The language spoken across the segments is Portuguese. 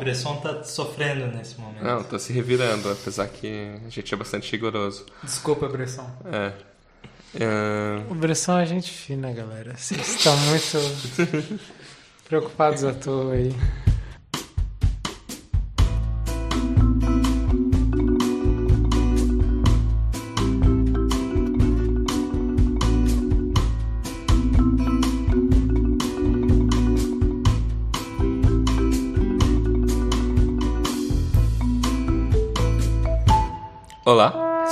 Bresson tá sofrendo nesse momento. Não, tô se revirando, apesar que a gente é bastante rigoroso. Desculpa, Bresson. É. é... O Bresson é gente fina, galera. Vocês estão muito preocupados à toa aí.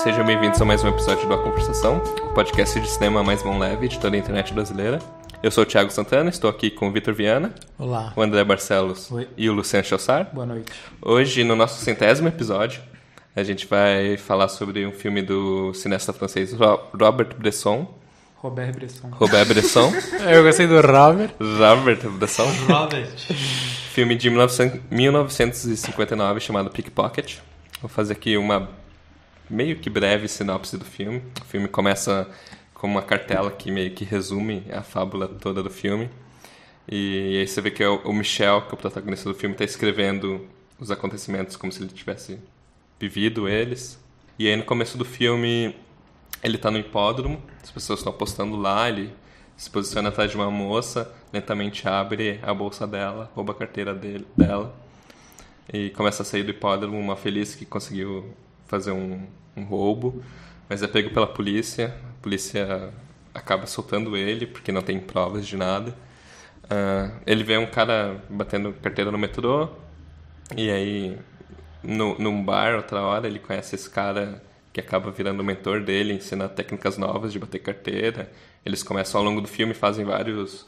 Sejam bem-vindos a mais um episódio do A Conversação, o podcast de cinema mais mão leve de toda a internet brasileira. Eu sou o Thiago Santana, estou aqui com o Vitor Viana, Olá. o André Barcelos Oi. e o Luciano Chaussar. Boa noite. Hoje, no nosso centésimo episódio, a gente vai falar sobre um filme do cineasta francês Ro- Robert Bresson. Robert Bresson. Robert Bresson. Eu gostei do Robert. Robert Bresson. Robert. Filme de 1900 1959 chamado Pickpocket. Vou fazer aqui uma meio que breve sinopse do filme. O filme começa com uma cartela que meio que resume a fábula toda do filme. E aí você vê que é o Michel, que é o protagonista do filme, está escrevendo os acontecimentos como se ele tivesse vivido eles. E aí no começo do filme ele tá no hipódromo, as pessoas estão apostando lá, ele se posiciona atrás de uma moça, lentamente abre a bolsa dela, rouba a carteira dele, dela e começa a sair do hipódromo uma feliz que conseguiu fazer um, um roubo, mas é pego pela polícia, a polícia acaba soltando ele porque não tem provas de nada. Ah, ele vê um cara batendo carteira no metrô e aí no, num bar outra hora ele conhece esse cara que acaba virando o mentor dele, ensina técnicas novas de bater carteira. Eles começam ao longo do filme fazem vários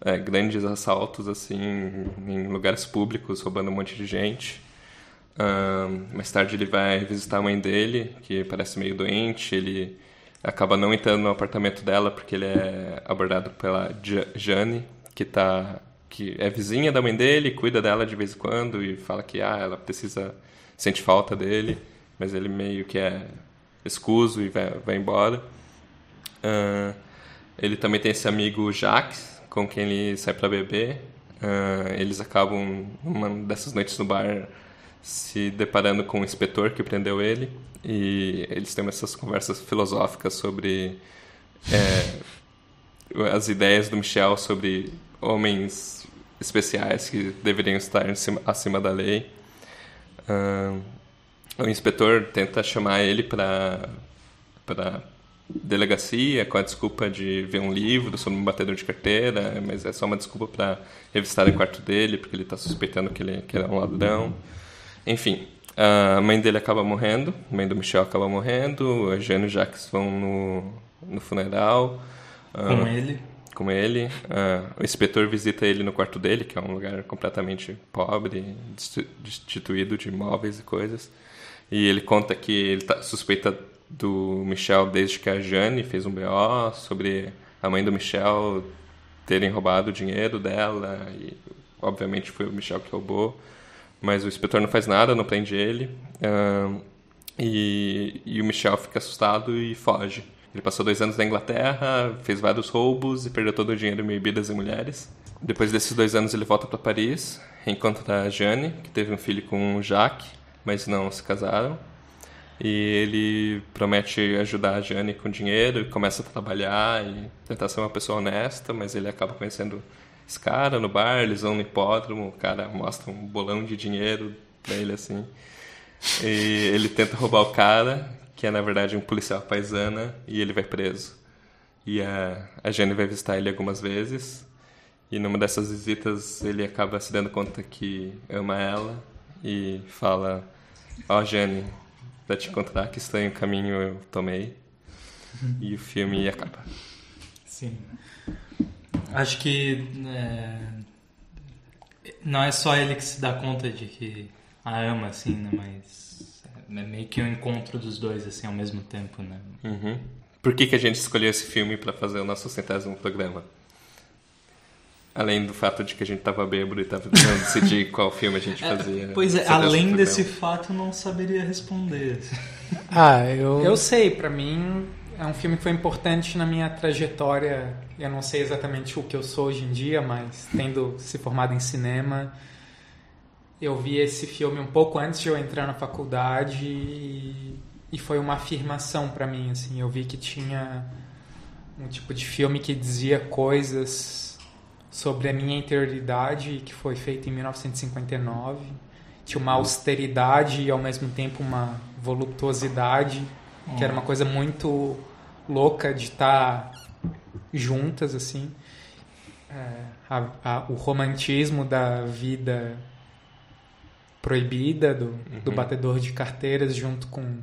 é, grandes assaltos assim em lugares públicos, roubando um monte de gente. Mais tarde ele vai visitar a mãe dele, que parece meio doente. Ele acaba não entrando no apartamento dela porque ele é abordado pela Ja- Jane, que tá que é vizinha da mãe dele, cuida dela de vez em quando e fala que ah, ela precisa sente falta dele, mas ele meio que é escuso e vai, vai embora. Ahn, ele também tem esse amigo Jacques, com quem ele sai para beber. Ahn, eles acabam, numa dessas noites no bar, se deparando com o inspetor que prendeu ele. E eles têm essas conversas filosóficas sobre é, as ideias do Michel sobre homens especiais que deveriam estar cima- acima da lei. Ahn, o inspetor tenta chamar ele para para delegacia com a desculpa de ver um livro sobre um batedor de carteira, mas é só uma desculpa para revistar o quarto dele porque ele está suspeitando que ele, que é um ladrão. Enfim, a mãe dele acaba morrendo, a mãe do Michel acaba morrendo, a Jane e o Jacques vão no, no funeral. Com Ah, ele. com ele. Ah, o inspetor visita ele no quarto dele, que é um lugar completamente pobre, desti- destituído de móveis e coisas. E ele conta que ele tá, suspeita do Michel desde que a Jane fez um BO sobre a mãe do Michel terem roubado o dinheiro dela. E obviamente foi o Michel que roubou. Mas o inspetor não faz nada, não prende ele. Ah, e, e o Michel fica assustado e foge. Ele passou dois anos na Inglaterra, fez vários roubos e perdeu todo o dinheiro em bebidas e mulheres. Depois desses dois anos ele volta para Paris, reencontra a Jeanne, que teve um filho com o Jacques, mas não se casaram. E ele promete ajudar a Jeanne com dinheiro começa a trabalhar e tentar ser uma pessoa honesta, mas ele acaba conhecendo esse cara no bar, eles vão no hipódromo, o cara mostra um bolão de dinheiro pra ele assim. E ele tenta roubar o cara, que é na verdade um policial paisana, e ele vai preso. E a, a Jenny vai visitar ele algumas vezes. E numa dessas visitas ele acaba se dando conta que ama ela e fala: Ó, oh, Jenny, pra te encontrar, que estranho caminho eu tomei. E o filme acaba. Sim. Acho que é, não é só ele que se dá conta de que a ama, assim, né? Mas é meio que o encontro dos dois, assim, ao mesmo tempo, né? Uhum. Por que, que a gente escolheu esse filme para fazer o nosso centésimo programa? Além do fato de que a gente tava bêbado e tava tentando decidir qual filme a gente fazia. Pois é, além desse fato, eu não saberia responder. Ah, eu. Eu sei, pra mim é um filme que foi importante na minha trajetória. Eu não sei exatamente o que eu sou hoje em dia, mas tendo se formado em cinema, eu vi esse filme um pouco antes de eu entrar na faculdade e, e foi uma afirmação para mim, assim. Eu vi que tinha um tipo de filme que dizia coisas sobre a minha interioridade, que foi feito em 1959. Tinha uma austeridade e ao mesmo tempo uma voluptuosidade, que era uma coisa muito louca de estar juntas assim. É, a- a- o romantismo da vida proibida do, do Uhum. batedor de carteiras junto com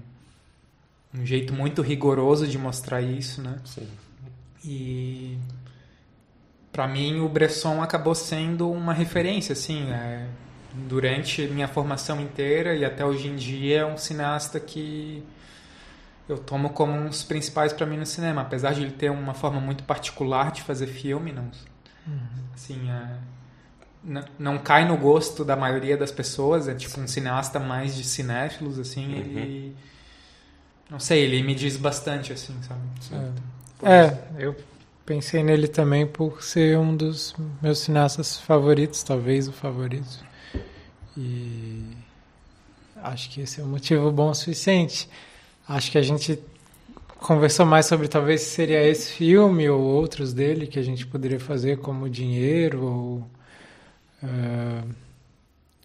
um jeito muito rigoroso de mostrar isso, né? Sim. E para mim o Bresson acabou sendo uma referência, assim, é, durante minha formação inteira e até hoje em dia é um cineasta que eu tomo como um dos principais para mim no cinema, apesar de ele ter uma forma muito particular de fazer filme, não, assim, é, n- não cai no gosto da maioria das pessoas, é tipo um cineasta mais de cinéfilos, assim, Uhum. ele não sei, ele me diz bastante, assim, sabe? É, eu pensei nele também por ser um dos meus cineastas favoritos, talvez o favorito. E acho que esse é um motivo bom o suficiente. Acho que a gente conversou mais sobre talvez se seria esse filme ou outros dele que a gente poderia fazer como Dinheiro ou ah,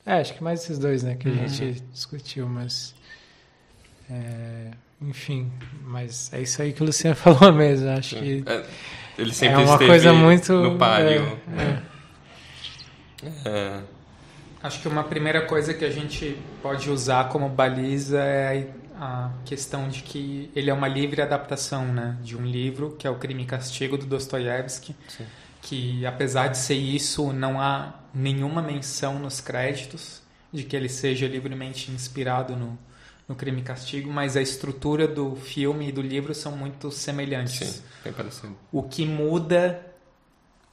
é, acho que mais esses dois, né, que a Uhum. gente discutiu, mas é, enfim, mas é isso aí que o Luciano falou mesmo. Acho que É, ele sempre é uma coisa muito no páreo. é, é. É, Acho que uma primeira coisa que a gente pode usar como baliza é a questão de que ele é uma livre adaptação né, de um livro, que é o Crime e Castigo, do Dostoiévski, Sim. que apesar de ser isso, não há nenhuma menção nos créditos de que ele seja livremente inspirado no, no Crime e Castigo, mas a estrutura do filme e do livro são muito semelhantes. sim, bem parecido. O que muda,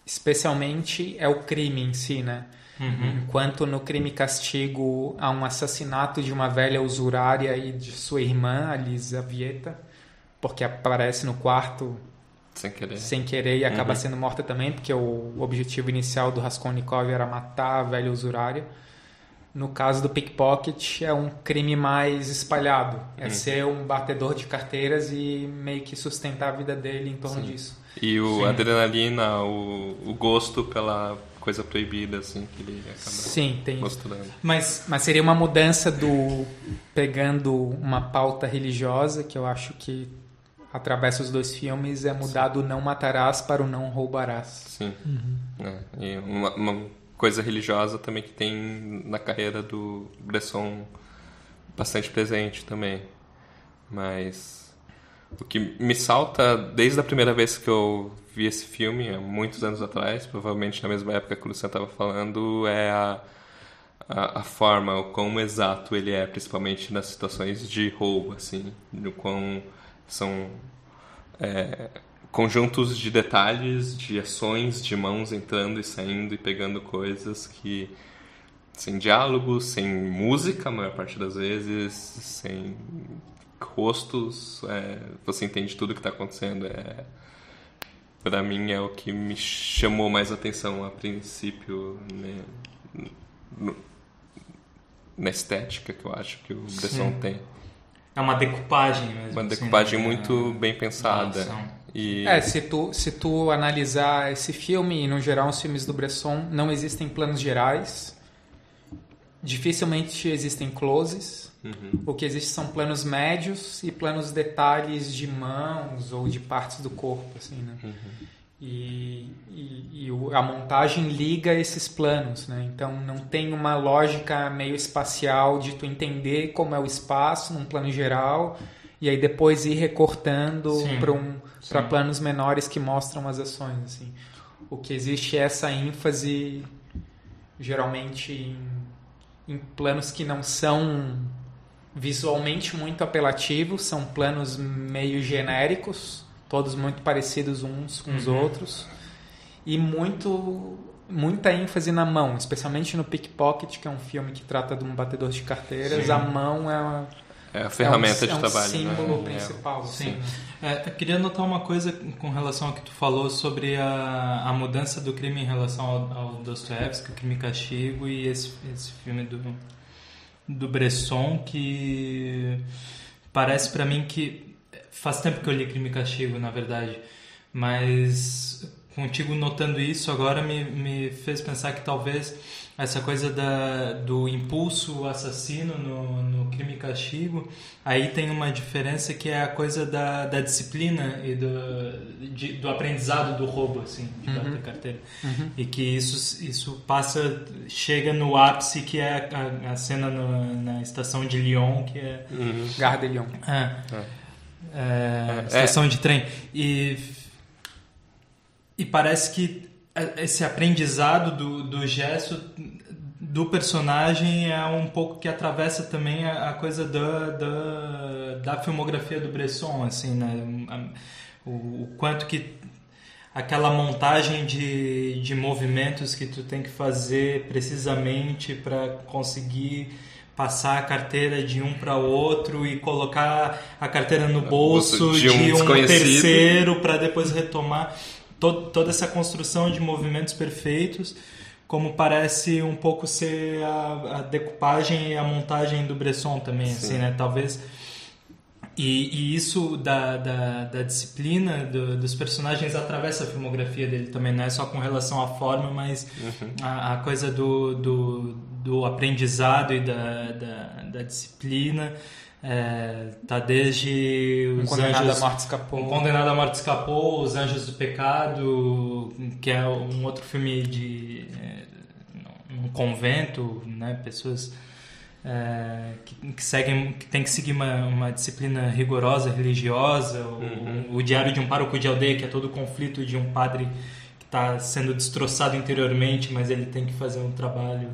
especialmente, é o crime em si, né? Enquanto no Crime Castigo há um assassinato de uma velha usurária e de sua irmã, a Lisavieta, porque aparece no quarto Sem querer. sem querer e acaba Uhum. sendo morta também, porque o objetivo inicial do Raskolnikov era matar a velha usurária. No caso do pickpocket, é um crime mais espalhado. É Uhum. ser um batedor de carteiras e meio que sustentar a vida dele em torno Sim. disso. E o Sim. adrenalina, o, o gosto pela coisa proibida, assim, que ele acaba Sim, tem isso. mostrando. Mas, mas seria uma mudança do pegando uma pauta religiosa, que eu acho que atravessa os dois filmes, é mudar do não matarás para o não roubarás. Sim. É, e uma, uma coisa religiosa também que tem na carreira do Bresson bastante presente também. Mas o que me salta desde a primeira vez que eu vi esse filme, há muitos anos atrás, provavelmente na mesma época que o Luciano estava falando, é a, a, a forma, o quão exato ele é, principalmente nas situações de roubo, assim, no quão são é, conjuntos de detalhes, de ações, de mãos entrando e saindo e pegando coisas que sem diálogos, sem música a maior parte das vezes, sem rostos, é, você entende tudo o que está acontecendo. É, para mim é o que me chamou mais atenção a princípio né, no- na estética que eu acho que o Bresson Sim. tem. É uma decupagem mesmo. Uma assim, decupagem né, muito da- bem da pensada. E É, se tu, se tu analisar esse filme, e no geral os filmes do Bresson, não existem planos gerais. Dificilmente existem closes. Uhum. O que existe são planos médios e planos detalhes de mãos ou de partes do corpo, assim, né? Uhum. E, e, e a montagem liga esses planos, né? Então não tem uma lógica meio espacial de tu entender como é o espaço num plano geral e aí depois ir recortando para um, planos menores que mostram as ações, assim. O que existe é essa ênfase geralmente em, em planos que não são visualmente muito apelativos, são planos meio genéricos, todos muito parecidos uns com os Uhum. outros, e muito muita ênfase na mão, especialmente no Pickpocket, que é um filme que trata de um batedor de carteiras, Sim. a mão é uma- É a ferramenta é um, de é um trabalho. símbolo né? principal. Sim. assim, É, queria notar uma coisa com relação ao que tu falou sobre a, a mudança do crime em relação ao, ao Dostoevsky, o Crime e Castigo, e esse, esse filme do, do Bresson, que parece para mim que faz tempo que eu li Crime e Castigo, na verdade, mas contigo notando isso agora me, me fez pensar que talvez essa coisa da, do impulso assassino no, no crime e castigo, aí tem uma diferença que é a coisa da, da disciplina e do, de, do aprendizado do roubo, assim, de Uhum. bater carteira. Uhum. E que isso, isso passa, chega no ápice, que é a, a cena no- na estação de Lyon, que é Uhum. Gare de Lyon. é. É, É. estação de trem. E, e parece que esse aprendizado do, do gesto do personagem é um pouco que atravessa também a, a coisa da, da, da filmografia do Bresson, assim, né? O, o quanto que aquela montagem de, de movimentos que tu tem que fazer precisamente para conseguir passar a carteira de um para outro e colocar a carteira no bolso de um de um terceiro para depois retomar to- toda essa construção de movimentos perfeitos como parece um pouco ser a, a decupagem e a montagem do Bresson também assim né? Talvez. E, e isso da, da, da disciplina do- dos personagens atravessa a filmografia dele também, não é só com relação à forma, mas a, a coisa do, do, do aprendizado e da, da, da disciplina. É, tá desde Um os condenado anjos à morte escapou. um condenado à morte escapou os anjos do pecado que é um outro filme de é, um convento né pessoas é, que, que seguem que tem que seguir uma, uma disciplina rigorosa religiosa o, o diário de um pároco de aldeia que é todo o conflito de um padre que está sendo destroçado interiormente mas ele tem que fazer um trabalho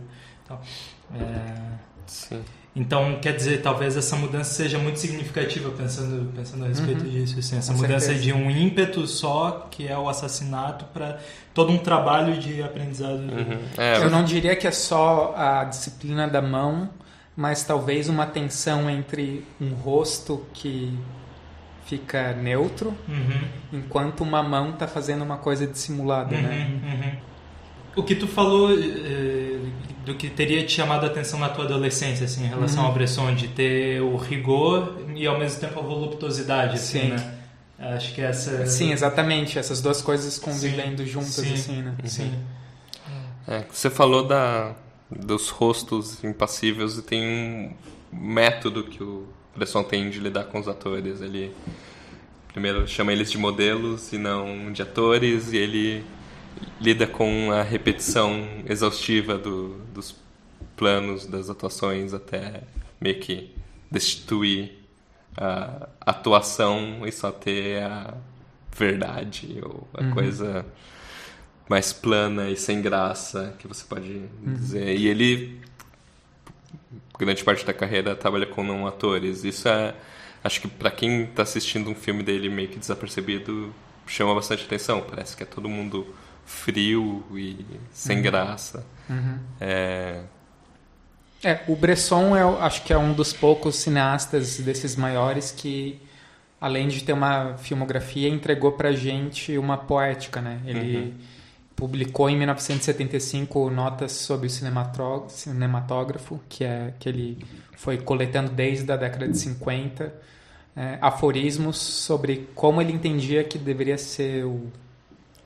e. É, Sim. Então, quer dizer, talvez essa mudança seja muito significativa pensando, pensando a respeito disso. Assim, essa Com mudança certeza. de um ímpeto só, que é o assassinato, para todo um trabalho de aprendizado. Uhum. É, Eu não diria que é só a disciplina da mão, mas talvez uma tensão entre um rosto que fica neutro, Uhum, enquanto uma mão está fazendo uma coisa dissimulada, né? uhum, uhum. O que tu falou eh, do que teria te chamado a atenção na tua adolescência, assim, em relação Uhum. ao Bresson, de ter o rigor e ao mesmo tempo a voluptuosidade, assim, Sim. né? Acho que essa... Sim, exatamente. Essas duas coisas convivendo Sim, juntas, sim. assim, né? Sim. É, você falou da, dos rostos impassíveis e tem um método que o Bresson tem de lidar com os atores. Ele primeiro chama eles de modelos e não de atores e ele lida com a repetição exaustiva do, dos planos, das atuações até meio que destituir a atuação e só ter a verdade ou a coisa mais plana e sem graça que você pode dizer. E ele grande parte da carreira trabalha com não atores. Isso é acho que para quem está assistindo um filme dele meio que desapercebido chama bastante atenção. Parece que é todo mundo frio e sem graça. É, É, o Bresson eu acho que é um dos poucos cineastas desses maiores que, além de ter uma filmografia, entregou pra gente uma poética, né? Ele publicou em 1975 notas sobre o cinemató- cinematógrafo, que é que ele foi coletando desde a década de 50, é, aforismos sobre como ele entendia que deveria ser o,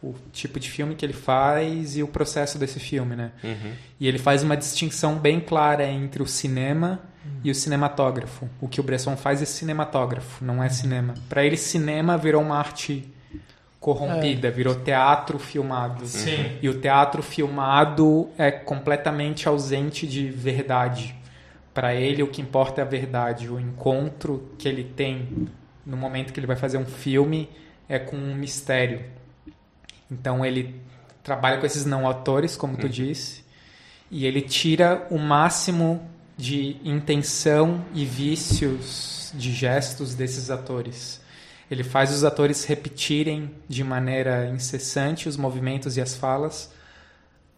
o tipo de filme que ele faz e o processo desse filme, né? uhum, E ele faz uma distinção bem clara entre o cinema e o cinematógrafo. O que o Bresson faz é cinematógrafo, não é cinema. Para ele, cinema virou uma arte corrompida, virou teatro filmado. Sim. E o teatro filmado é completamente ausente de verdade. Para ele, o que importa é a verdade. O encontro que ele tem no momento que ele vai fazer um filme é com um mistério. Então ele trabalha com esses não atores, como tu disse, e ele tira o máximo de intenção e vícios de gestos desses atores. Ele faz os atores repetirem de maneira incessante os movimentos e as falas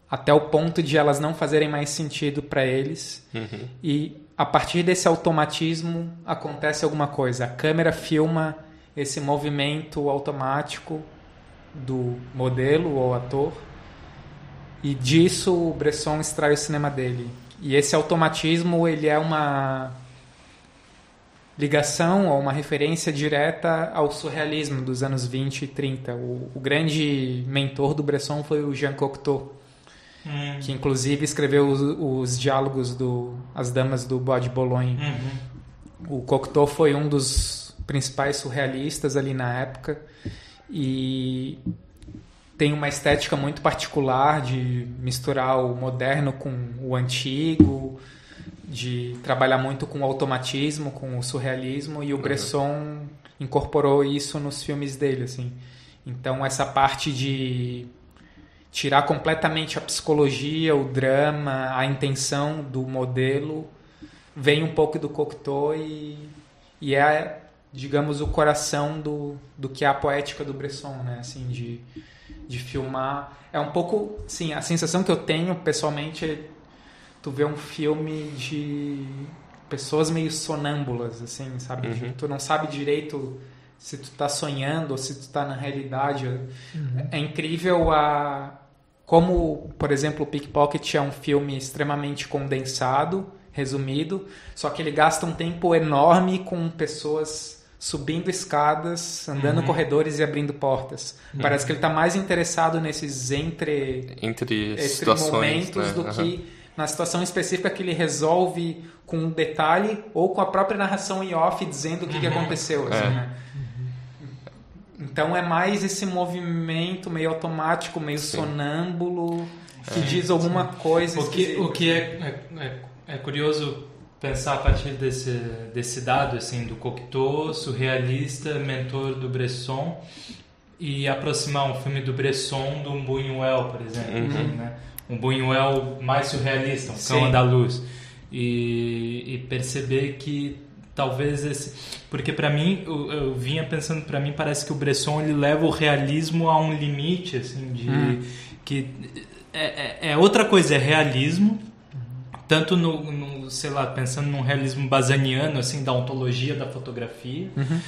até o ponto de elas não fazerem mais sentido para eles. Uhum. E a partir desse automatismo acontece alguma coisa. A câmera filma esse movimento automático do modelo ou ator. E disso o Bresson extrai o cinema dele. E esse automatismo ele é uma ligação ou uma referência direta ao surrealismo dos anos 20 e 30. O, o grande mentor do Bresson foi o Jean Cocteau, Hum. que inclusive escreveu os, os diálogos do As Damas do Bois de Boulogne. Uhum. O Cocteau foi um dos principais surrealistas ali na época e tem uma estética muito particular de misturar o moderno com o antigo, de trabalhar muito com o automatismo, com o surrealismo e o Bresson incorporou isso nos filmes dele, assim. Então essa parte de tirar completamente a psicologia, o drama, a intenção do modelo vem um pouco do Cocteau e, e é, digamos, o coração do, do que é a poética do Bresson, né? Assim, de, de filmar. É um pouco, sim, a sensação que eu tenho pessoalmente é tu vê um filme de pessoas meio sonâmbulas, assim, sabe? Uhum. Tu não sabe direito se tu tá sonhando ou se tu tá na realidade. É incrível a como, por exemplo, o Pickpocket é um filme extremamente condensado, resumido, só que ele gasta um tempo enorme com pessoas subindo escadas, andando Uhum. corredores e abrindo portas. Parece que ele está mais interessado nesses entre Entre entre situações, momentos né? do Aham. que na situação específica que ele resolve com um detalhe ou com a própria narração em off dizendo o que, que aconteceu. assim, É. né? Então é mais esse movimento meio automático, meio Sim. sonâmbulo, que diz alguma coisa. O que, o que é, é, é- é curioso pensar a partir desse, desse dado, assim, do Cocteau, surrealista, mentor do Bresson, e aproximar um filme do Bresson do Buñuel, por exemplo. Uhum. Né? Um Buñuel mais surrealista, um cão Sim. andaluz. E, e perceber que talvez esse... Porque para mim, eu, eu vinha pensando, para mim parece que o Bresson ele leva o realismo a um limite, assim, de... Hum. Que é, é- é outra coisa, é realismo, tanto no, no, sei lá, pensando num realismo basaniano, assim, da ontologia da fotografia, Uhum.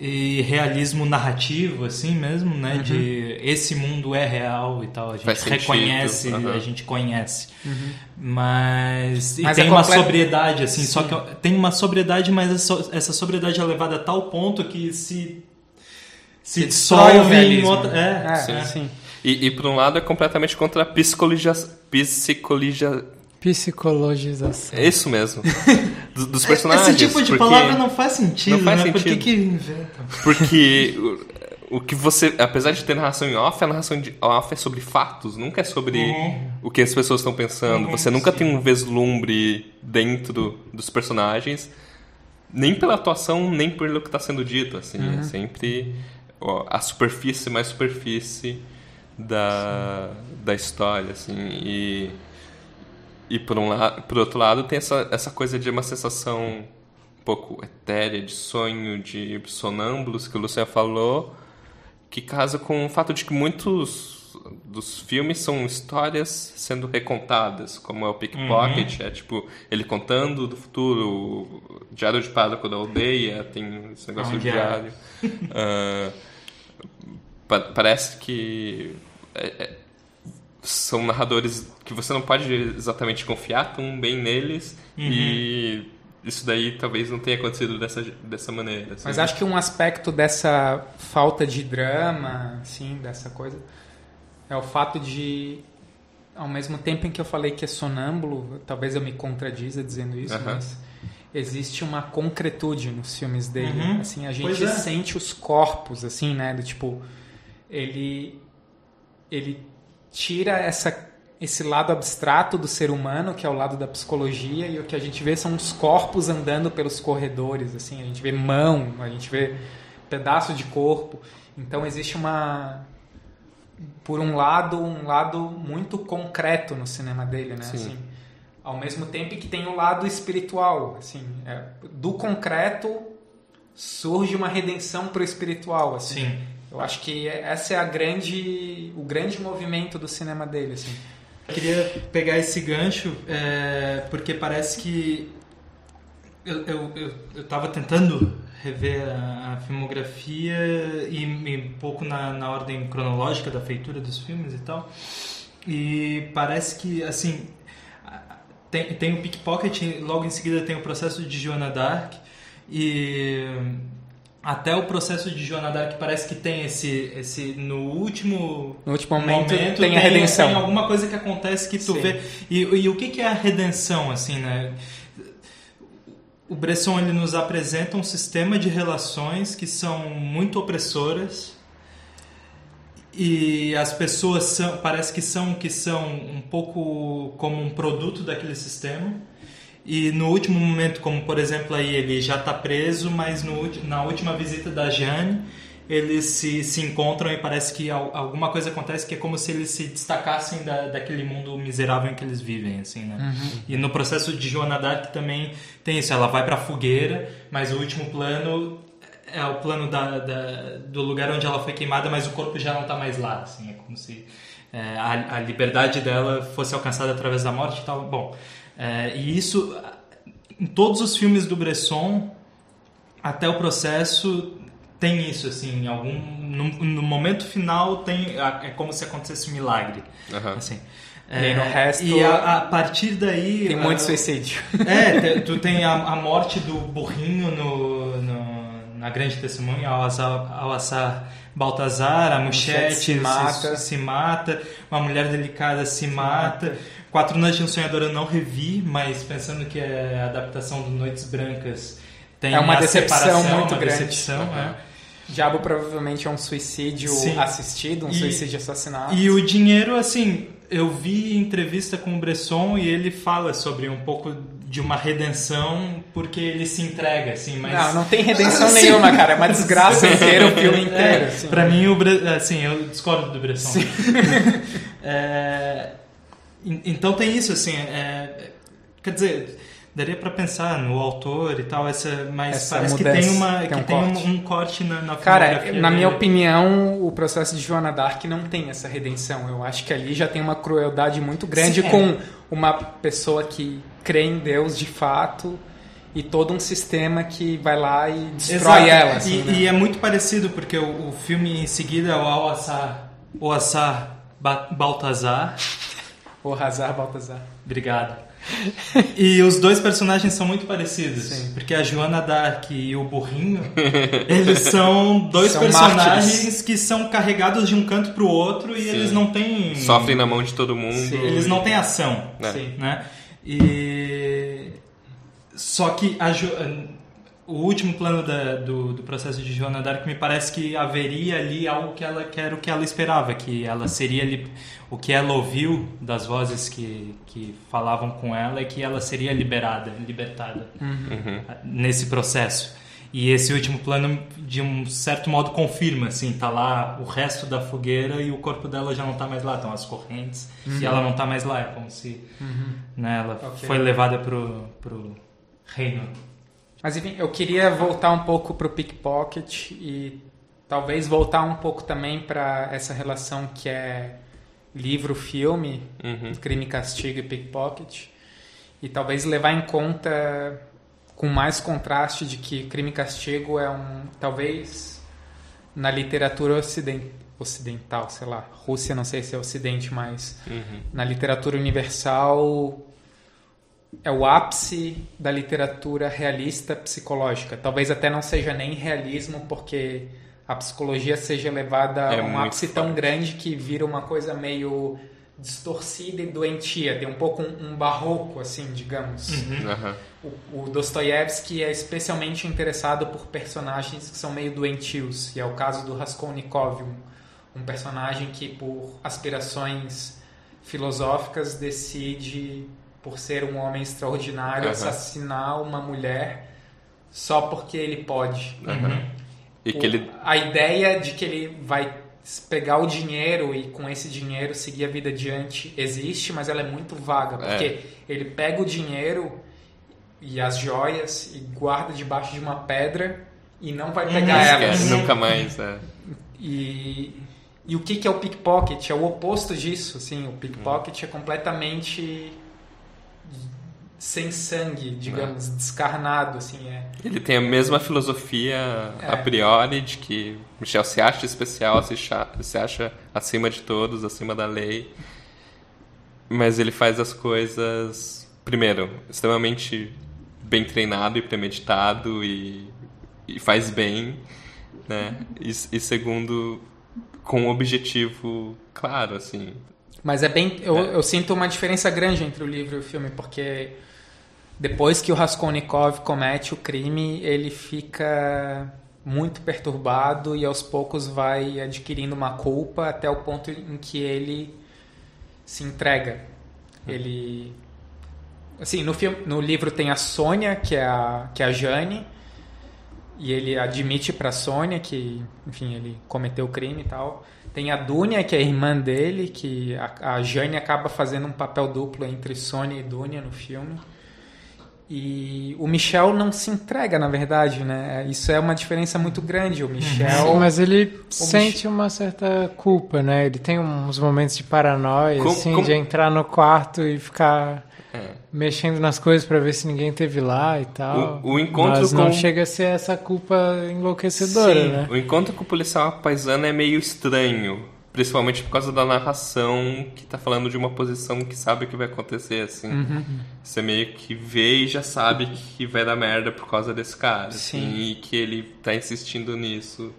e realismo narrativo, assim mesmo, né, de esse mundo é real e tal, a gente Faz reconhece, aham. a gente conhece, mas, e Mas tem é uma sobriedade, assim, só que tem uma sobriedade, mas essa- essa sobriedade é levada a tal ponto que se se o dissolve em realismo. outra, é, É, Sim. sim. E, e por um lado é completamente contra a psicologia. psicologia Psicologização. é isso mesmo. Do- dos personagens. Esse tipo de palavra não faz sentido, Não faz né? Por que sentido. que inventam? Porque o, que você. Apesar de ter narração em off, a narração de off é sobre fatos, nunca é sobre Uhum. o que as pessoas estão pensando. Uhum, você nunca sim. tem um vislumbre dentro dos personagens, nem pela atuação, nem pelo que está sendo dito. Assim, Uhum. É sempre ó, a superfície mais superfície da, da história. Assim, e. E por, um lado, por outro lado, tem essa, essa coisa de uma sensação um pouco etérea, de sonho, de sonâmbulos, que o Luciano falou, que casa com o fato de que muitos dos filmes são histórias sendo recontadas, como é o Pickpocket, é tipo ele contando do futuro, o Diário de Pároco da Aldeia, tem esse negócio É um do diário. diário. Ah, pa- parece que é- é- são narradores que você não pode exatamente confiar tão bem neles e isso daí talvez não tenha acontecido dessa, dessa maneira. assim. Mas acho que um aspecto dessa falta de drama, assim, dessa coisa, é o fato de, ao mesmo tempo em que eu falei que é sonâmbulo, talvez eu me contradiza dizendo isso, Aham. mas existe uma concretude nos filmes dele. Uhum. Assim, a gente é. sente os corpos, assim, né? Do tipo, ele, ele tira essa esse lado abstrato do ser humano, que é o lado da psicologia, e o que a gente vê são os corpos andando pelos corredores, assim, a gente vê mão, a gente vê pedaço de corpo. Então existe uma por um lado, um lado muito concreto no cinema dele, né? Sim. Assim, ao mesmo tempo que tem o lado espiritual, assim, é, do concreto surge uma redenção para o espiritual, assim. Sim. Eu acho que essa é a grande, o grande movimento do cinema dele, assim. Eu queria pegar esse gancho é, porque parece que eu, eu, eu, eu tentando rever a, a filmografia e, e um pouco na, na ordem cronológica da feitura dos filmes e tal. E parece que, assim, tem, tem o Pickpocket, logo em seguida tem o processo de Joana Dark e até o processo de Joana Dark parece que tem esse, esse no último no último momento, momento tem a redenção tem alguma coisa que acontece que tu Sim. vê. E, e o que, que é a redenção assim né? O Bresson ele nos apresenta um sistema de relações que são muito opressoras e as pessoas são, parece que são que são um pouco como um produto daquele sistema e no último momento como por exemplo aí ele já está preso mas no, na última visita da Jane eles se, se encontram e parece que al- alguma coisa acontece que é como se eles se destacassem da, daquele mundo miserável em que eles vivem assim né e no processo de Joana Dark também tem isso ela vai para a fogueira mas o último plano é o plano da, da- do lugar onde ela foi queimada, mas o corpo já não está mais lá. Assim, é como se é, a, a liberdade dela fosse alcançada através da morte e tal. Bom, é, e isso em todos os filmes do Bresson, até o processo tem isso assim, em algum no, no momento final tem é como se acontecesse um milagre, Aham. assim. E aí no resto- e a, a partir daí tem a- muito suicídio é, tu tem a, a morte do burrinho no, no- na grande testemunha, ao azar, ao azar Baltazar, a Muchete se mata. se, se mata, uma mulher delicada se, mata. Quatro Noites de um Sonhador eu não revi, mas pensando que é a adaptação do Noites Brancas tem É uma decepção muito uma grande. decepção, é. Diabo provavelmente é um suicídio Sim. assistido um E- suicídio assassinado E o dinheiro, assim, eu vi entrevista com o Bresson e ele fala sobre um pouco de uma redenção porque ele se entrega, assim, mas... não não tem redenção nenhuma cara é uma desgraça inteira o filme inteiro É, assim. pra mim, o Bre... assim, eu discordo do Bresson. É, Então tem isso, assim, é, quer dizer, daria pra pensar no autor e tal, essa, mas Essa parece que mudança, tem, uma, tem que um tem um, corte. um corte na, na Cara, na minha opinião, o processo de Joana Dark não tem essa redenção. Eu acho que ali já tem uma crueldade muito grande Sim, é. com uma pessoa que crê em Deus de fato e todo um sistema que vai lá e destrói Exato. ela. Assim, e, né? e é muito parecido, porque o, o filme em seguida é o Al-Assar, o Assar Ba- Baltazar. O Hazar Baltazar. Obrigado. E os dois personagens são muito parecidos, Sim. porque a Joana Dark e o Burrinho, eles são dois São personagens mártires. que são carregados de um canto pro outro e Sim. eles não têm Sofrem na mão de todo mundo. Sim, eles não têm ação, É. Sim. né? E só que a Jo- o último plano da- do, do processo de Joana Dark me parece que haveria ali algo que ela que era o que ela esperava, que ela seria ali o que ela ouviu das vozes que, que falavam com ela é que ela seria liberada, libertada nesse processo. E esse último plano, de um certo modo, confirma, assim, tá lá o resto da fogueira e o corpo dela já não tá mais lá, estão as correntes e ela não tá mais lá, é como se né, ela Ok. foi levada pro, pro reino. Mas enfim, eu queria voltar um pouco pro Pickpocket e talvez voltar um pouco também para essa relação que é livro-filme, Uhum. Crime Castigo e Pickpocket, e talvez levar em conta com mais contraste de que Crime e Castigo é um, talvez na literatura ociden- ocidental, sei lá, Rússia não sei se é ocidente, mas Uhum. na literatura universal é o ápice da literatura realista psicológica. Talvez até não seja nem realismo, porque a psicologia seja levada É a um ápice tão forte. grande que vira uma coisa meio distorcida e doentia. Tem um pouco um, um barroco, assim, digamos. Aham. O, o Dostoiévski é especialmente interessado por personagens que são meio doentios, e é o caso do Raskolnikov, um, um personagem que, por aspirações filosóficas, decide, por ser um homem extraordinário, Aham. assassinar uma mulher só porque ele pode. Aham. E que O- ele. A ideia de que ele vai pegar o dinheiro e com esse dinheiro seguir a vida adiante existe, mas ela é muito vaga, porque ele pega o dinheiro e as joias e guarda debaixo de uma pedra e não vai pegar elas. Nunca mais. É. E, E o que, que é o pickpocket? É o oposto disso, assim. O pickpocket é completamente sem sangue, digamos, descarnado, assim. É. Ele tem a mesma filosofia É. a priori de que Michel se acha especial, se acha, se acha acima de todos, acima da lei. Mas ele faz as coisas, primeiro, extremamente bem treinado e premeditado e, e faz bem, né? E, e segundo, com um objetivo claro, assim. Mas é bem. Eu, eu sinto uma diferença grande entre o livro e o filme, porque depois que o Raskolnikov comete o crime, ele fica muito perturbado e aos poucos vai adquirindo uma culpa até o ponto em que ele se entrega. Ele. Assim, no, filme, no livro tem a Sônia, que é a, que é a Jane, e ele admite pra Sônia que, enfim, ele cometeu o crime e tal. Tem a Dunia, que é a irmã dele, que a, a Jane acaba fazendo um papel duplo entre Sônia e Dunia no filme. E o Michel não se entrega, na verdade, né? Isso é uma diferença muito grande. O Michel. Sim, mas ele sente uma certa culpa, né? Ele tem uns momentos de paranoia, Como- assim, como- de entrar no quarto e ficar É. mexendo nas coisas pra ver se ninguém teve lá e tal. O- o encontro mas não com- chega a ser essa culpa enlouquecedora, Sim, né? o encontro com o policial paisano é meio estranho. Principalmente por causa da narração que tá falando de uma posição que sabe o que vai acontecer, assim. Uhum. Você meio que vê e já sabe que vai dar merda por causa desse cara. assim, Sim. e que ele tá insistindo nisso.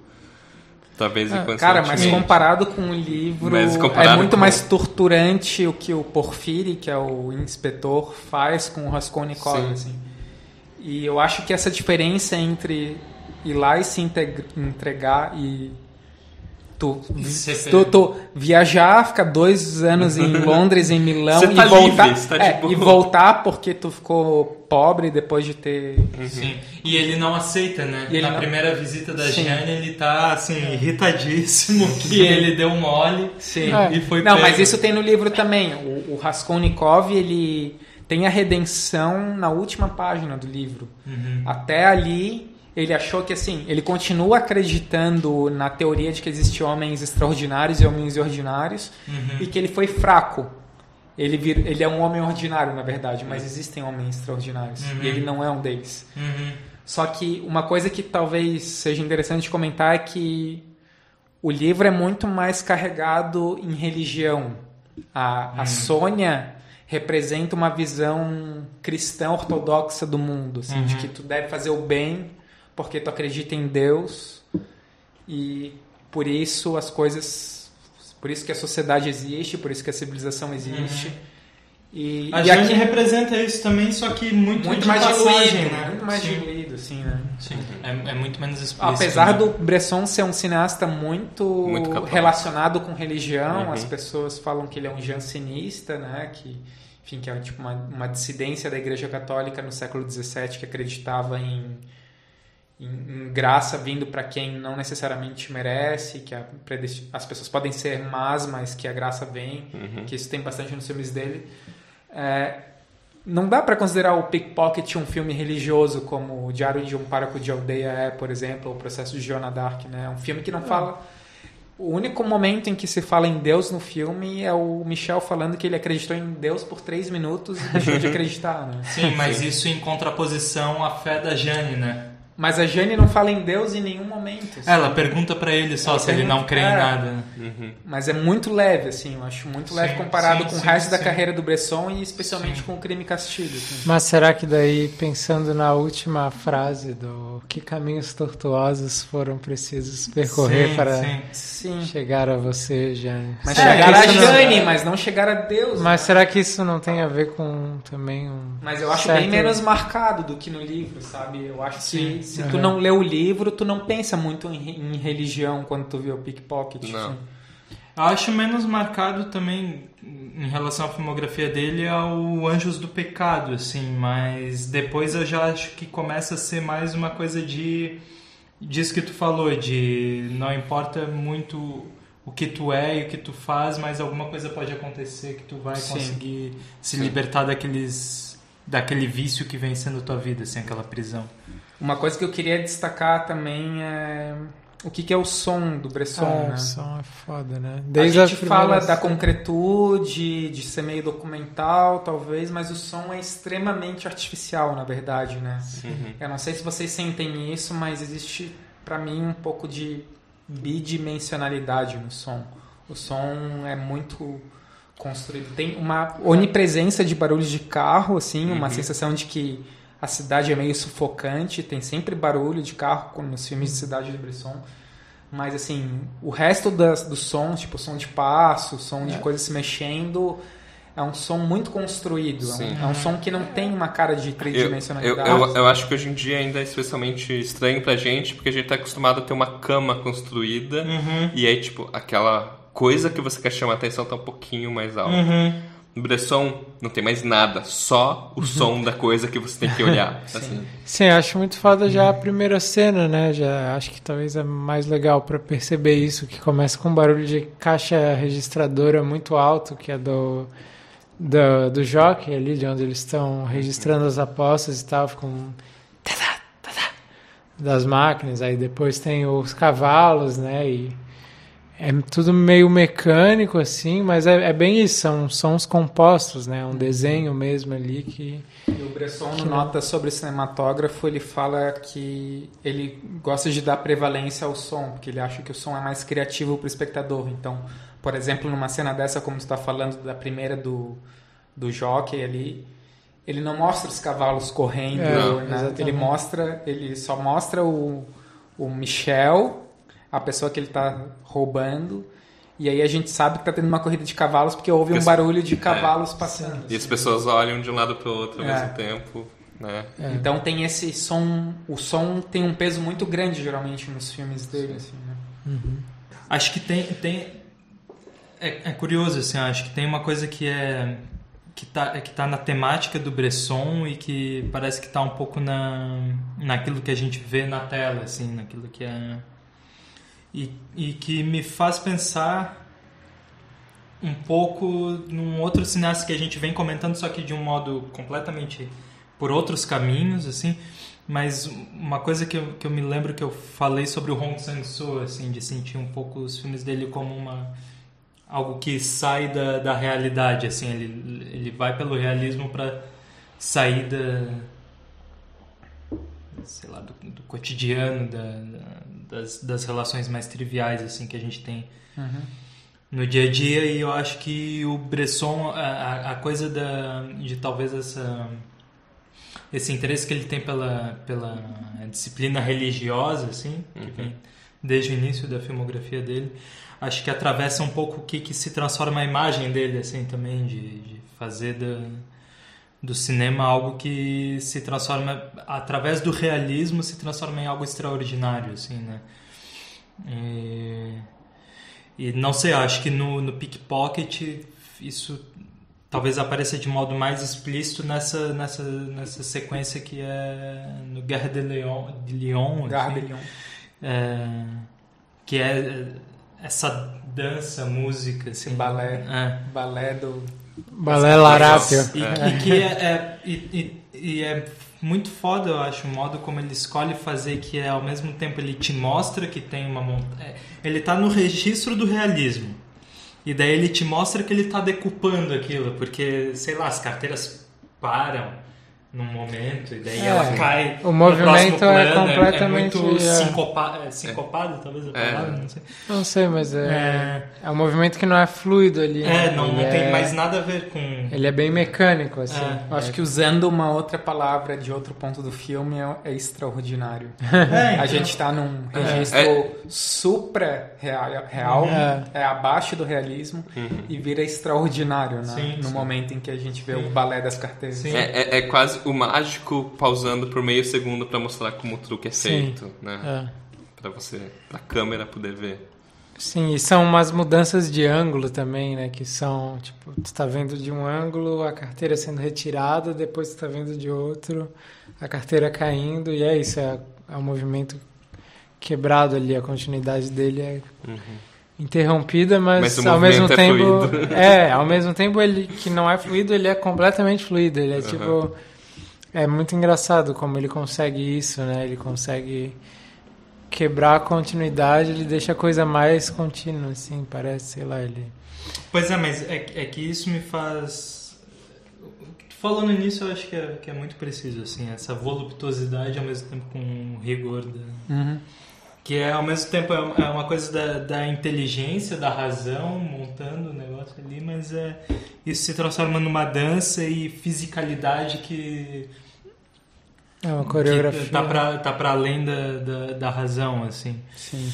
Talvez Ah, inconscientemente. Cara, mas comparado com o livro, é muito com- mais torturante o que o Porfiri, que é o inspetor, faz com o Raskolnikov, Sim. assim. E eu acho que essa diferença entre ir lá e se entregar e tu, ser tu, tu viajar, ficar dois anos em Londres, em Milão tá e voltar, livre, você tá é, tipo- e voltar porque tu ficou pobre depois de ter Sim. E ele não aceita, né? E ele Na não- primeira visita da Sim. Gianni, ele tá, assim, irritadíssimo que ele deu mole Sim. É. e foi Não, pego. mas isso tem no livro também. O, o Raskolnikov, ele tem a redenção na última página do livro. Uhum. Até ali, ele achou que assim, ele continua acreditando na teoria de que existem homens extraordinários e homens ordinários Uhum. e que ele foi fraco. Ele, vir, ele é um homem ordinário, na verdade, mas existem homens extraordinários Uhum. e ele não é um deles. Uhum. Só que uma coisa que talvez seja interessante comentar é que o livro é muito mais carregado em religião. A, a Sônia representa uma visão cristã ortodoxa do mundo, assim, de Uhum. que tu deve fazer o bem porque tu acredita em Deus e por isso as coisas, por isso que a sociedade existe, por isso que a civilização existe. E, A e aqui representa isso também, só que muito, muito de mais passagem, diluído, né? muito mais Sim. diluído, assim, né? Sim, é, é muito menos explícito. Apesar né? do Bresson ser um cineasta muito, Muito relacionado com religião, Uhum. as pessoas falam que ele é um jansenista, né? Que, enfim, que é tipo uma, uma dissidência da Igreja Católica no século XVII que acreditava em, em, em graça vindo para quem não necessariamente merece, que a as pessoas podem ser más, mas que a graça vem, Uhum. que isso tem bastante nos filmes dele. É, não dá para considerar o Pickpocket um filme religioso como o Diário de um Pároco de Aldeia é, por exemplo, ou o Processo de Joana Dark, né? É um filme que não fala... O único momento em que se fala em Deus no filme é o Michel falando que ele acreditou em Deus por três minutos e deixou de acreditar, né? Sim, mas isso em contraposição à fé da Jane, né? Mas a Jane não fala em Deus em nenhum momento. assim. Ela pergunta pra ele só Ela se ele não crê em é. nada. Uhum. Mas é muito leve, assim, eu acho muito leve Sim, comparado sim, com o sim, resto da carreira do Bresson e especialmente Sim. com o Crime e Castigo. assim. Mas será que daí, pensando na última frase do que caminhos tortuosos foram precisos percorrer Sim, para chegar a você, Jane? Mas É, chegar a isso não- Jane, mas não chegar a Deus. Mas né? será que isso não tem a ver com também um. Mas eu acho certo- bem menos marcado do que no livro, sabe? Eu acho Sim. que se Aham. tu não lê o livro, tu não pensa muito em, em religião quando tu vê o Pickpocket. Não. assim. Eu acho menos marcado também em relação à filmografia dele ao Anjos do Pecado, assim, mas depois eu já acho que começa a ser mais uma coisa de disso que tu falou, de não importa muito o que tu é e o que tu faz, mas alguma coisa pode acontecer que tu vai Sim. conseguir se libertar daqueles daquele vício que vem sendo tua vida, assim, aquela prisão. Uma coisa que eu queria destacar também é o que, que é o som do Bresson, Ah, né? o som é foda, né? a gente primeira fala da concretude, de ser meio documental, talvez, mas o som é extremamente artificial, na verdade, né? Uhum. Eu não sei se vocês sentem isso, mas existe pra mim um pouco de bidimensionalidade no som. O som é muito construído. Tem uma onipresença de barulhos de carro, assim, uma sensação de que a cidade é meio sufocante, tem sempre barulho de carro como nos filmes de cidade de Bresson. Mas assim, o resto das, do som, tipo som de passo, som de coisas se mexendo, é um som muito construído. É Sim. um, é um som que não tem uma cara de Eu, eu, tridimensionalidade. eu, eu acho que hoje em dia ainda é especialmente estranho pra gente, porque a gente tá acostumado a ter uma cama construída, e aí, tipo, aquela coisa que você quer chamar a atenção tá um pouquinho mais alta. No Bresson não tem mais nada, só o som da coisa que você tem que olhar. assim. Sim, eu acho muito foda já a primeira cena, né? Já acho que talvez é mais legal pra perceber isso, que começa com um barulho de caixa registradora muito alto, que é do do, do jockey ali, de onde eles estão registrando as apostas e tal, ficam das máquinas, aí depois tem os cavalos, né? E é tudo meio mecânico assim, mas é, é bem isso, são sons compostos, né? Um desenho mesmo ali que E o Bresson, no nota sobre cinematógrafo, ele fala que ele gosta de dar prevalência ao som, porque ele acha que o som é mais criativo para o espectador. Então, por exemplo, numa cena dessa, como você está falando da primeira do, do jockey ali, ele não mostra os cavalos correndo, É, né? ele mostra, ele só mostra o, o Michel, a pessoa que ele está roubando. E aí a gente sabe que está tendo uma corrida de cavalos porque houve um barulho de cavalos passando. E as pessoas olham de um lado pro outro ao É. mesmo tempo, né? Então tem esse som, o som tem um peso muito grande geralmente nos filmes dele, assim, né? Acho que tem. tem é, é curioso, assim, acho que tem uma coisa que é. Que tá, que tá na temática do Bresson e que parece que tá um pouco na, naquilo que a gente vê na tela, assim, naquilo que é. E, e que me faz pensar um pouco num outro cineasta que a gente vem comentando, só que de um modo completamente por outros caminhos, assim. Mas uma coisa que eu, que eu me lembro que eu falei sobre o Hong Sang-soo, assim, de sentir um pouco os filmes dele como uma algo que sai da, da realidade, assim, ele, ele vai pelo realismo para sair da sei lá, do, do cotidiano, da, da- das, das relações mais triviais, assim, que a gente tem no dia a dia. E eu acho que o Bresson a, a- coisa da de talvez essa esse interesse que ele tem pela pela disciplina religiosa assim que vem desde o início da filmografia dele acho que atravessa um pouco o que que se transforma a imagem dele assim também de, de fazer da do cinema algo que se transforma através do realismo se transforma em algo extraordinário assim né e, e não sei, acho que no, no Pickpocket isso talvez apareça de modo mais explícito nessa, nessa, nessa sequência que é no Guerra de Lyon, de Lyon Garra assim, de Lyon. é, que é essa dança, música, Esse assim, balé. é. Balé do. Balé Larápio. E, e que é, é- e, e- e é muito foda, eu acho, o modo como ele escolhe fazer, que é ao mesmo tempo ele te mostra que tem uma montanha. Ele tá no registro do realismo. E daí ele te mostra que ele tá decupando aquilo, porque, sei lá, as carteiras param num momento e daí É, ela cai. o movimento próximo é plano, completamente, É, muito é. sincopa, é, sincopado, talvez a É. palavra, não sei. Não sei, mas é, É. é um movimento que não é fluido ali. né? É, não, não Ele tem é- mais nada a ver com. Ele é bem mecânico, assim. É. Eu acho que usando uma outra palavra de outro ponto do filme é, é extraordinário. É, A então- gente está num registro É. supra-real, real, É. é. abaixo do realismo e vira extraordinário né? Sim, no sim. momento em que a gente vê o balé das carteiras. Sim. É, é- é quase o mágico pausando por meio segundo pra mostrar como o truque é Sim. feito, né? É. Pra você, pra câmera poder ver. Sim, e são umas mudanças de ângulo também, né? Que são, tipo, tu tá vendo de um ângulo a carteira sendo retirada, depois tu tá vendo de outro a carteira caindo, e é isso, é, é um movimento quebrado ali, a continuidade dele é interrompida, mas, Mas ao mesmo é tempo. fluido. É, ao mesmo tempo ele que não é fluido, ele é completamente fluido. Ele é tipo. É muito engraçado como ele consegue isso, né? Ele consegue quebrar a continuidade, ele deixa a coisa mais contínua, assim, parece, sei lá, ele... Pois é, mas é, é que isso me faz... Falando nisso, eu acho que é, que é muito preciso, assim, essa voluptuosidade ao mesmo tempo com rigor da... Uhum. Que é, ao mesmo tempo, é uma- é uma coisa da, da inteligência, da razão, montando o negócio ali, mas é, isso se transforma numa dança e fisicalidade que, É uma que coreografia. tá, pra, tá pra além da, da, da razão, assim. Sim.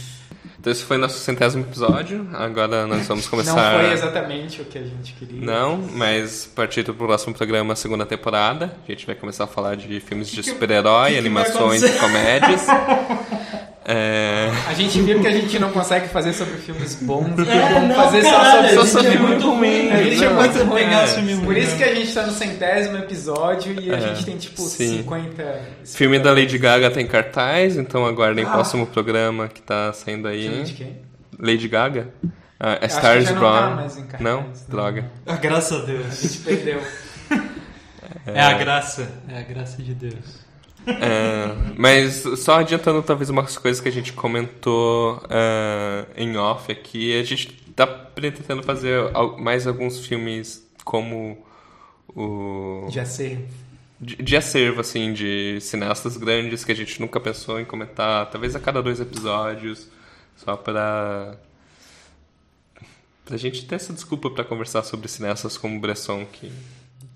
Então esse foi nosso centésimo episódio. Agora nós vamos começar. Não foi exatamente o que a gente queria. Não, mas partir pro próximo programa, segunda temporada. A gente vai começar a falar de filmes de super-herói, animações e comédias. É, A gente viu que a gente não consegue fazer sobre filmes bons, É, vamos não, fazer caralho, só a sobre gente é filmes muito ruim, A gente é né? muito ruim. pegar É. filme Por isso que a gente tá no centésimo episódio e a É, gente tem tipo sim. 50. filme da Lady Gaga tem cartaz, então aguardem o próximo programa que tá saindo aí. Filme de quem? Lady Gaga? Ah, é Acho que Stars já não tá mais em cartaz, não? né? Droga. Ah, graças a A Deus. gente perdeu. É a graça. É a graça de Deus. É, mas só adiantando talvez umas coisas que a gente comentou é, em off aqui, a gente tá pretendendo fazer mais alguns filmes como o Já sei. de, de acervo assim de cineastas grandes que a gente nunca pensou em comentar, talvez a cada dois episódios, só para pra gente ter essa desculpa para conversar sobre cineastas como Bresson que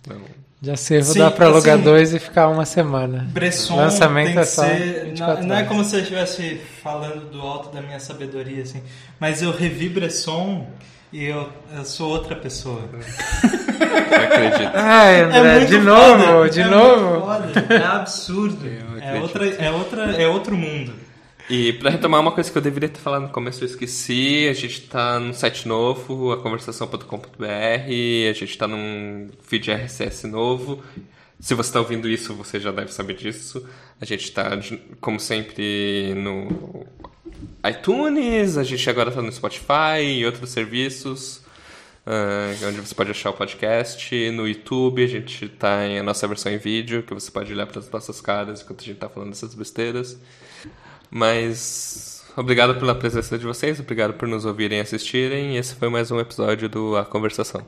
não De acervo Sim, dá pra alugar assim, dois e ficar uma semana. Bresson Lançamento tem que é só ser. 24 Não, não é como se eu estivesse falando do alto da minha sabedoria, assim. Mas eu revi Bresson e eu, eu sou outra pessoa. eu acredito. Ai, André, É de foda, novo, de é novo. foda, É absurdo. É, outra, é, outra, é outro mundo. E pra retomar uma coisa que eu deveria ter falado no começo, eu esqueci. A gente tá num site novo, aconversação.com.br. A gente tá num feed RSS novo. Se você tá ouvindo isso, você já deve saber disso. A gente tá, de- como sempre, no iTunes. A gente agora tá no Spotify e outros serviços. ah, onde você pode achar o podcast. No YouTube, a gente tá em a nossa versão em vídeo, que você pode olhar para as nossas caras enquanto a gente tá falando essas besteiras. Mas obrigado pela presença de vocês, obrigado por nos ouvirem e assistirem. Esse foi mais um episódio do A Conversação.